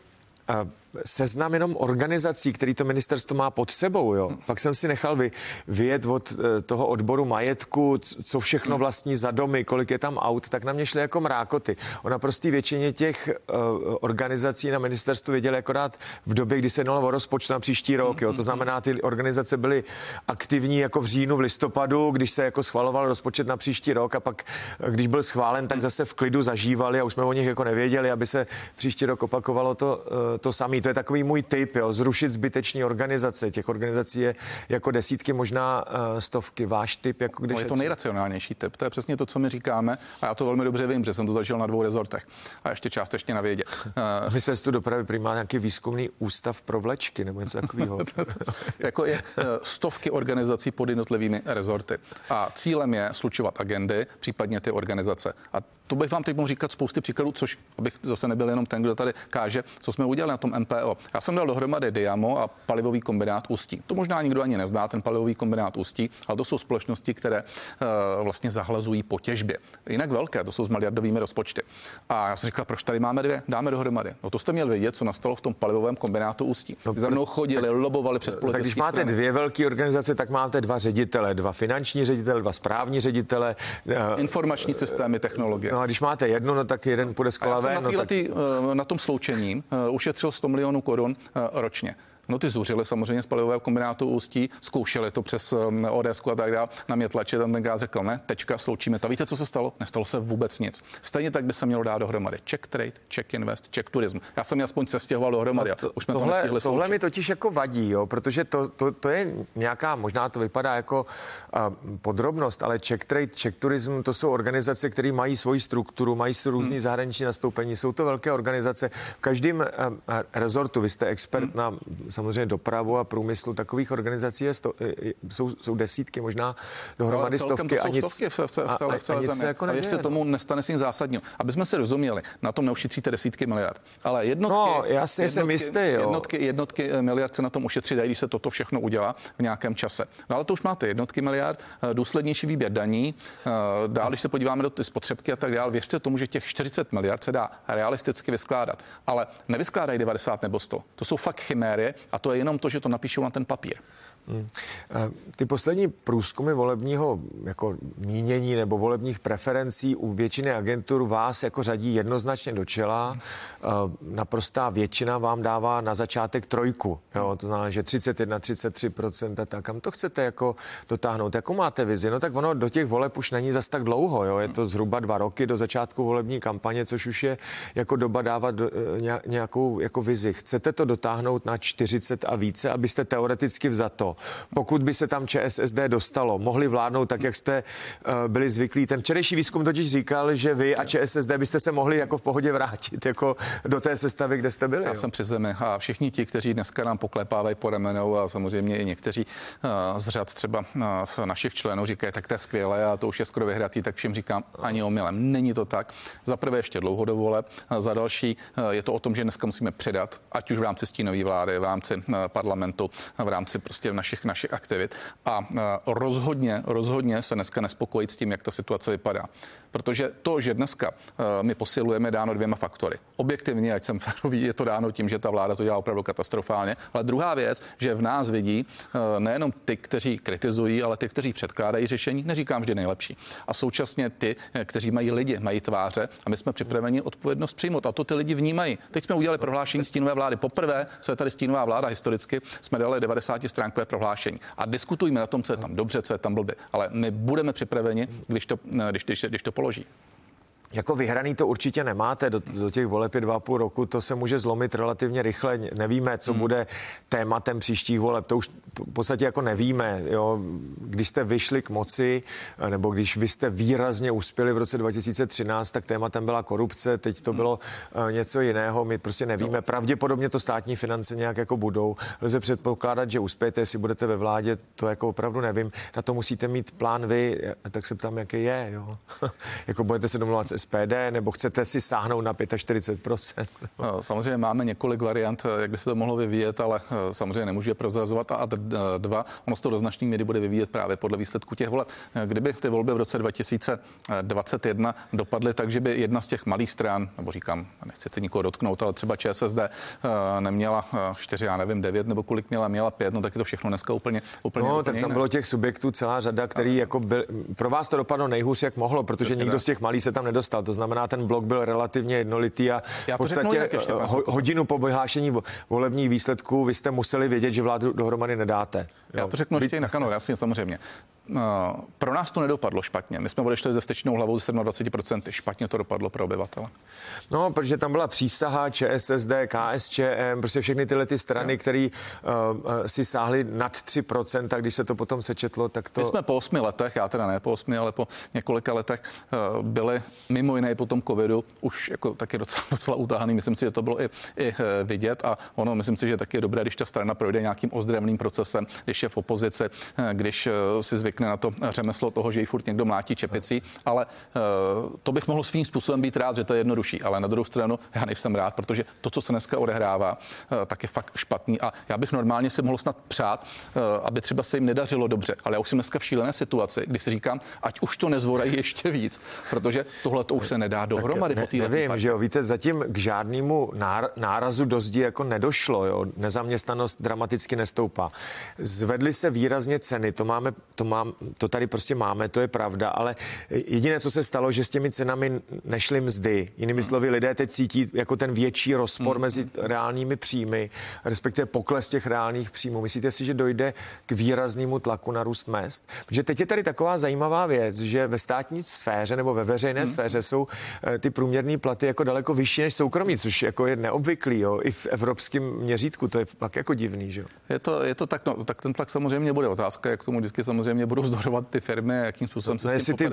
seznam jenom organizací, který to ministerstvo má pod sebou. Jo. Pak jsem si nechal vy, vyjet od eh, toho odboru majetku, co všechno vlastní za domy, kolik je tam aut, tak na mě šly jako mrákoty. Ona prostě většině těch uh, organizací na ministerstvu věděli akorát v době, kdy se jednalo o rozpočtu na příští rok. Jo. To znamená, ty organizace byly aktivní jako v říjnu, v listopadu, když se jako schvaloval rozpočet na příští rok a pak, eh, když byl schválen, tak zase v klidu zažívali a už jsme o nich jako nevěděli, aby se příští rok opakovalo to, uh, to samé To je takový můj typ, jo, zrušit zbyteční organizace. Těch organizací je jako desítky, možná uh, stovky. Váš typ, jako když... No je to nejracionálnější typ. To je přesně to, co my říkáme. A já to velmi dobře vím, že jsem to zažil na dvou rezortech. A ještě částečně na vědě. Ministerstvo dopravy primárně nějaký výzkumný ústav pro vlečky nebo něco takového. jako je uh, stovky organizací pod jednotlivými rezorty. A cílem je slučovat agendy, případně ty organizace. A to bych vám teď mohl říkat spousty příkladů, což abych zase nebyl jenom ten, kdo tady káže, co jsme udělali na tom MPO. Já jsem dal dohromady Diamo a palivový kombinát Ústí. To možná nikdo ani nezná, ten palivový kombinát Ústí, ale to jsou společnosti, které uh, vlastně zahlazují po těžbě. Jinak velké, to jsou s miliardovými rozpočty. A já jsem říkal, proč tady máme dvě, dáme dohromady. No to jste měli vědět, co nastalo v tom palivovém kombinátu Ústí. No, Za mnou chodili, tak, lobovali přes politické Tak když máte strany. dvě velké organizace, tak máte dva ředitele, dva finanční ředitele, dva správní ředitele. Informační systémy, technologie. No a když máte jednu, no tak jeden půjde z kola ven. Na, no, tak... Eh, na tom sloučení eh, ušetřil 100 milionů korun eh, ročně. No ty zuřili samozřejmě z palivového kombinátu Ústí, zkoušeli to přes um, ODS a tak dále. Na mě tlačit, tam tenkrát řekl, ne, tečka, sloučíme to. Víte, co se stalo? Nestalo se vůbec nic. Stejně tak by se mělo dát dohromady. Check trade, check invest, check turism. Já jsem aspoň se stěhoval dohromady. No to, Už jsme tohle, to Tohle mi totiž jako vadí, jo, protože to, to, to, je nějaká, možná to vypadá jako uh, podrobnost, ale check trade, check turism, to jsou organizace, které mají svoji strukturu, mají různý hmm. zahraniční nastoupení. Jsou to velké organizace. V každém uh, rezortu, vy jste expert hmm. na samozřejmě dopravu a průmyslu. Takových organizací je sto, jsou, jsou desítky, možná dohromady no, stovky. To a nic, stovky v, v, v celé, v celé a, zemi. Jako a věřte no. tomu, nestane se nic zásadního. Aby jsme se rozuměli, na tom neušetříte desítky miliard. Ale jednotky, no, jasně jednotky, jsem jistý, jo. jednotky, jednotky eh, miliard se na tom ušetří, když se toto všechno udělá v nějakém čase. No ale to už máte jednotky miliard, eh, důslednější výběr daní. Eh, dál, když se podíváme do ty spotřebky a tak dále, věřte tomu, že těch 40 miliard se dá realisticky vyskládat. Ale nevyskládají 90 nebo 100. To jsou fakt chimérie a to je jenom to, že to napíšou na ten papír. Hmm. Ty poslední průzkumy volebního jako mínění nebo volebních preferencí u většiny agentur vás jako řadí jednoznačně do čela. Naprostá většina vám dává na začátek trojku. Jo? To znamená, že 31, 33 a tak. Kam to chcete jako dotáhnout? Jakou máte vizi? No tak ono do těch voleb už není zas tak dlouho. Jo? Je to zhruba dva roky do začátku volební kampaně, což už je jako doba dávat do, e, nějakou jako vizi. Chcete to dotáhnout na 40 a více, abyste teoreticky vzato pokud by se tam ČSSD dostalo, mohli vládnout tak, jak jste uh, byli zvyklí. Ten včerejší výzkum totiž říkal, že vy a ČSSD byste se mohli jako v pohodě vrátit jako do té sestavy, kde jste byli. Já jo? jsem při zemi a všichni ti, kteří dneska nám poklepávají po ramenou a samozřejmě i někteří uh, z řad třeba uh, našich členů říkají, tak to je skvělé a to už je skoro vyhratý, tak všem říkám ani omylem. Není to tak. Za prvé ještě dlouho do vole, za další je to o tom, že dneska musíme předat, ať už v rámci stínové vlády, v rámci parlamentu, v rámci prostě našich, našich aktivit a rozhodně, rozhodně se dneska nespokojit s tím, jak ta situace vypadá. Protože to, že dneska my posilujeme, dáno dvěma faktory. Objektivně, ať jsem férový, je to dáno tím, že ta vláda to dělá opravdu katastrofálně. Ale druhá věc, že v nás vidí nejenom ty, kteří kritizují, ale ty, kteří předkládají řešení, neříkám vždy nejlepší. A současně ty, kteří mají lidi, mají tváře a my jsme připraveni odpovědnost přijmout. A to ty lidi vnímají. Teď jsme udělali prohlášení stínové vlády. Poprvé, co je tady stínová vláda historicky, jsme dali 90 stránkové prohlášení. A diskutujeme na tom, co je tam dobře, co je tam blbě. Ale my budeme připraveni, když to, když, když, když to položí. Jako vyhraný to určitě nemáte, do, do těch voleb je dva půl roku, to se může zlomit relativně rychle, nevíme, co hmm. bude tématem příštích voleb, to už v podstatě jako nevíme, jo. Když jste vyšli k moci, nebo když vy jste výrazně uspěli v roce 2013, tak tématem byla korupce, teď to hmm. bylo uh, něco jiného, my prostě nevíme, no. pravděpodobně to státní finance nějak jako budou, lze předpokládat, že uspějete, jestli budete ve vládě, to jako opravdu nevím, na to musíte mít plán vy, tak se ptám, jaký je, jo. jako budete se domluvat s SPD, nebo chcete si sáhnout na 45%? No, samozřejmě máme několik variant, jak by se to mohlo vyvíjet, ale eh, samozřejmě nemůžu je prozrazovat. A dva, ono se to do značné míry bude vyvíjet právě podle výsledku těch voleb. Kdyby ty volby v roce 2021 dopadly tak, že by jedna z těch malých stran, nebo říkám, nechci se nikoho dotknout, ale třeba ČSSD eh, neměla eh, čtyři, já nevím, devět nebo kolik měla, měla pět, no tak je to všechno dneska úplně, úplně No, úplně tak tam jiné. bylo těch subjektů celá řada, který jako byl, pro vás to dopadlo nejhůř, jak mohlo, protože Přesně nikdo tak. z těch malých se tam nedostal. To znamená, ten blok byl relativně jednolitý a v podstatě ho, hodinu po vyhlášení volebních výsledků vy jste museli vědět, že vládu dohromady nedáte. Já to řeknu ještě na kanor, jasně, samozřejmě. Pro nás to nedopadlo špatně. My jsme odešli ze stečnou hlavou ze 27%. Špatně to dopadlo pro obyvatele. No, protože tam byla přísaha ČSSD, KSČM, prostě všechny tyhle ty strany, které uh, si sáhly nad 3%, tak když se to potom sečetlo, tak to... My jsme po osmi letech, já teda ne po osmi, ale po několika letech uh, byli mimo jiné po tom covidu už jako taky docela, docela utáhaný. Myslím si, že to bylo i, i vidět a ono, myslím si, že taky je dobré, když ta strana projde nějakým ozdravným procesem, když je v opozici, když si zvykne na to řemeslo toho, že ji furt někdo mlátí čepicí, ale to bych mohl svým způsobem být rád, že to je jednodušší, ale na druhou stranu já nejsem rád, protože to, co se dneska odehrává, tak je fakt špatný. A já bych normálně si mohl snad přát, aby třeba se jim nedařilo dobře, ale já už jsem dneska v šílené situaci, kdy si říkám, ať už to nezvorají ještě víc, protože tohle to už se nedá dohromady. Ne, nevím, že jo, víte, zatím k žádnému nárazu do zdi jako nedošlo, jo, nezaměstnanost dramaticky nestoupá. Zvedly se výrazně ceny, to máme, to, mám, to tady prostě máme, to je pravda, ale jediné, co se stalo, že s těmi cenami nešly mzdy. Jinými hmm. slovy, lidé teď cítí jako ten větší rozpor hmm. mezi reálnými příjmy, respektive pokles těch reálných příjmů. Myslíte si, že dojde k výraznému tlaku na růst mest? Protože teď je tady taková zajímavá věc, že ve státní sféře nebo ve veřejné hmm. sféře jsou eh, ty průměrné platy jako daleko vyšší než soukromí, což jako je neobvyklý, jo, i v evropském měřítku, to je pak jako divný, že Je to, je to tak, no, tak ten tlak samozřejmě bude. Otázka, jak tomu vždycky samozřejmě budou zdorovat ty firmy, jakým způsobem se no, s tím ty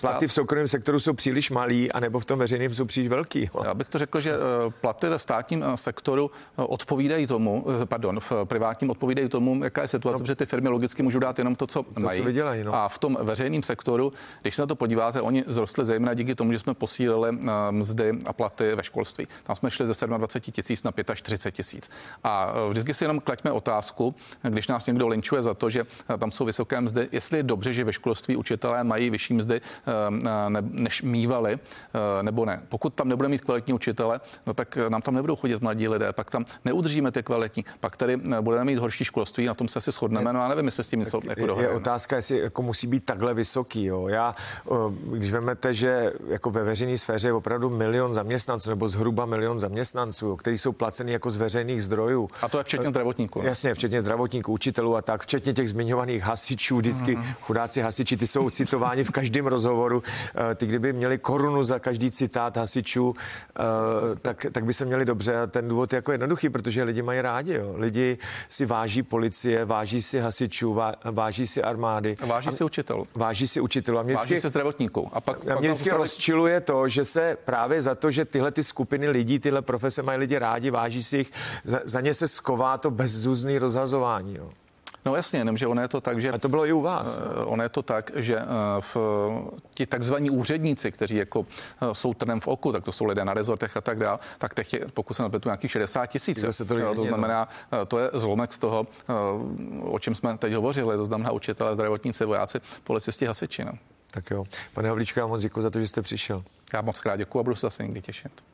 platy v soukromém sektoru jsou příliš malý, anebo v tom veřejném jsou příliš velký. Jo. Já bych to řekl, že eh, platy ve státním eh, sektoru eh, odpovídají tomu, pardon, v privátním odpovídají tomu, jaká je situace, no, protože ty firmy logicky můžou dát jenom to, co to mají. Vydělají, no. A v tom veřejném sektoru, když se na to podíváte, oni zrostli zejména díky tomu, že jsme posílili mzdy a platy ve školství. Tam jsme šli ze 27 tisíc na 45 tisíc. A vždycky si jenom klaďme otázku, když nás někdo linčuje za to, že tam jsou vysoké mzdy, jestli je dobře, že ve školství učitelé mají vyšší mzdy, než mývali, nebo ne. Pokud tam nebude mít kvalitní učitele, no tak nám tam nebudou chodit mladí lidé, pak tam neudržíme ty kvalitní, pak tady budeme mít horší školství, na tom se asi shodneme, no a nevím, jestli s tím něco jako Je otázka, jestli jako musí být takhle vysoký. Jo. Já, když vezmete, že jako ve veřejné sféře je opravdu milion zaměstnanců nebo zhruba milion zaměstnanců, kteří jsou placeni jako z veřejných zdrojů. A to je včetně zdravotníků. Jasně, včetně zdravotníků, učitelů a tak, včetně těch zmiňovaných hasičů, vždycky mm-hmm. chudáci hasiči, ty jsou citováni v každém rozhovoru. Eh, ty, kdyby měli korunu za každý citát hasičů, eh, tak, tak by se měli dobře. A ten důvod je jako jednoduchý, protože lidi mají rádi. Jo. Lidi si váží policie, váží si hasičů, váží si armády. A váží a, si učitelů. Váží si učitelů. A mě váží si zdravotníků. A pak, a mě vždycky rozčiluje to, že se právě za to, že tyhle ty skupiny lidí, tyhle profese mají lidi rádi, váží si jich, za, za ně se sková to bezzuzný rozhazování. Jo. No jasně, jenomže ono je to tak, že... A to bylo i u vás. Uh, ono je to tak, že uh, v, ti takzvaní úředníci, kteří jako uh, jsou trnem v oku, tak to jsou lidé na rezortech a tak dále, tak teď je, pokud se napletu, nějakých 60 tisíc. To, to znamená, no. to je zlomek z toho, o čem jsme teď hovořili, to znamená učitelé, zdravotníci, vojáci, policisti, hasiči. No. Tak jo. Pane Havlíčko, já moc děkuji za to, že jste přišel. Já moc krát děkuji a budu se zase někdy těšit.